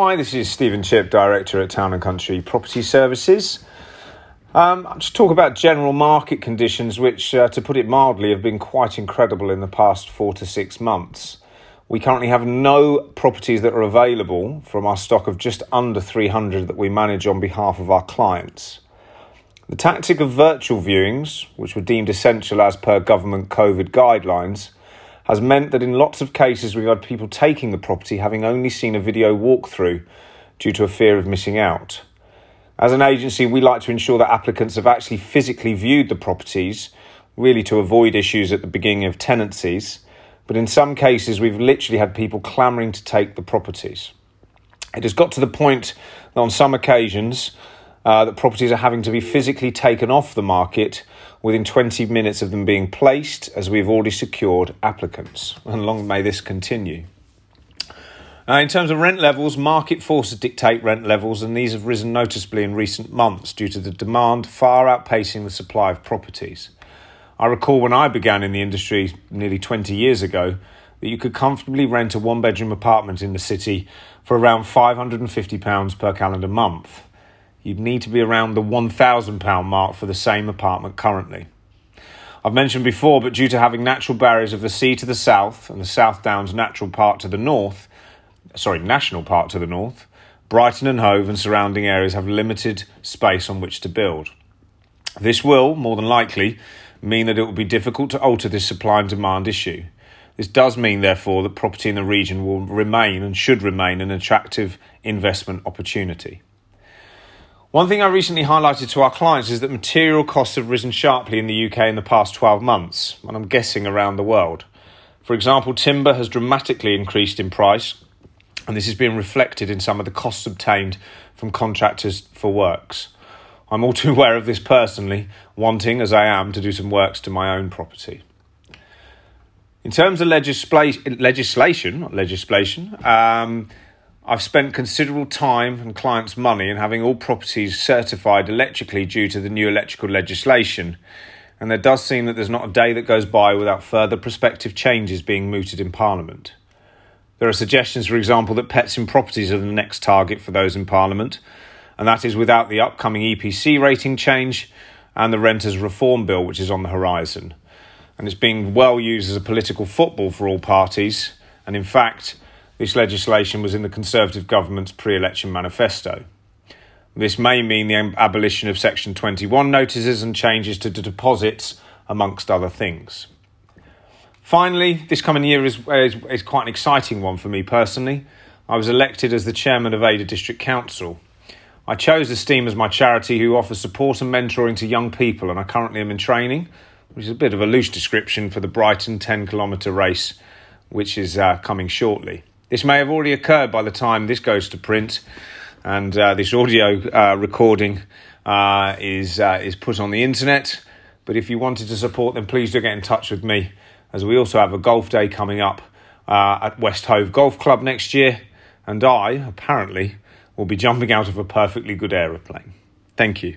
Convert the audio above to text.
Hi, this is Stephen Chip, Director at Town and Country Property Services. Um, I'll just talk about general market conditions, which, uh, to put it mildly, have been quite incredible in the past four to six months. We currently have no properties that are available from our stock of just under 300 that we manage on behalf of our clients. The tactic of virtual viewings, which were deemed essential as per government COVID guidelines, has meant that in lots of cases we've had people taking the property having only seen a video walkthrough due to a fear of missing out. As an agency, we like to ensure that applicants have actually physically viewed the properties, really to avoid issues at the beginning of tenancies. But in some cases, we've literally had people clamouring to take the properties. It has got to the point that on some occasions, uh, that properties are having to be physically taken off the market within 20 minutes of them being placed, as we've already secured applicants. And long may this continue. Uh, in terms of rent levels, market forces dictate rent levels, and these have risen noticeably in recent months due to the demand far outpacing the supply of properties. I recall when I began in the industry nearly 20 years ago that you could comfortably rent a one bedroom apartment in the city for around £550 per calendar month you'd need to be around the £1,000 mark for the same apartment currently. I've mentioned before, but due to having natural barriers of the sea to the south and the South Downs natural park to the north, sorry, national park to the north, Brighton and Hove and surrounding areas have limited space on which to build. This will, more than likely, mean that it will be difficult to alter this supply and demand issue. This does mean, therefore, that property in the region will remain and should remain an attractive investment opportunity. One thing I recently highlighted to our clients is that material costs have risen sharply in the UK in the past 12 months, and I'm guessing around the world. For example, timber has dramatically increased in price, and this is being reflected in some of the costs obtained from contractors for works. I'm all too aware of this personally, wanting, as I am, to do some works to my own property. In terms of legisla- legislation, not legislation, um, I've spent considerable time and clients' money in having all properties certified electrically due to the new electrical legislation, and there does seem that there's not a day that goes by without further prospective changes being mooted in Parliament. There are suggestions, for example, that pets in properties are the next target for those in Parliament, and that is without the upcoming EPC rating change and the Renters Reform Bill, which is on the horizon. And it's being well used as a political football for all parties, and in fact, this legislation was in the Conservative government's pre election manifesto. This may mean the abolition of Section 21 notices and changes to deposits, amongst other things. Finally, this coming year is, is, is, quite an exciting one for me personally. I was elected as the chairman of Adur District Council. I chose Esteem as my charity who offers support and mentoring to young people, and I currently am in training, which is a bit of a loose description for the Brighton 10 kilometre race, which is uh, coming shortly. This may have already occurred by the time this goes to print, and uh, this audio uh, recording uh, is uh, is put on the internet. But if you wanted to support them, please do get in touch with me, as we also have a golf day coming up uh, at West Hove Golf Club next year, and I apparently will be jumping out of a perfectly good aeroplane. Thank you.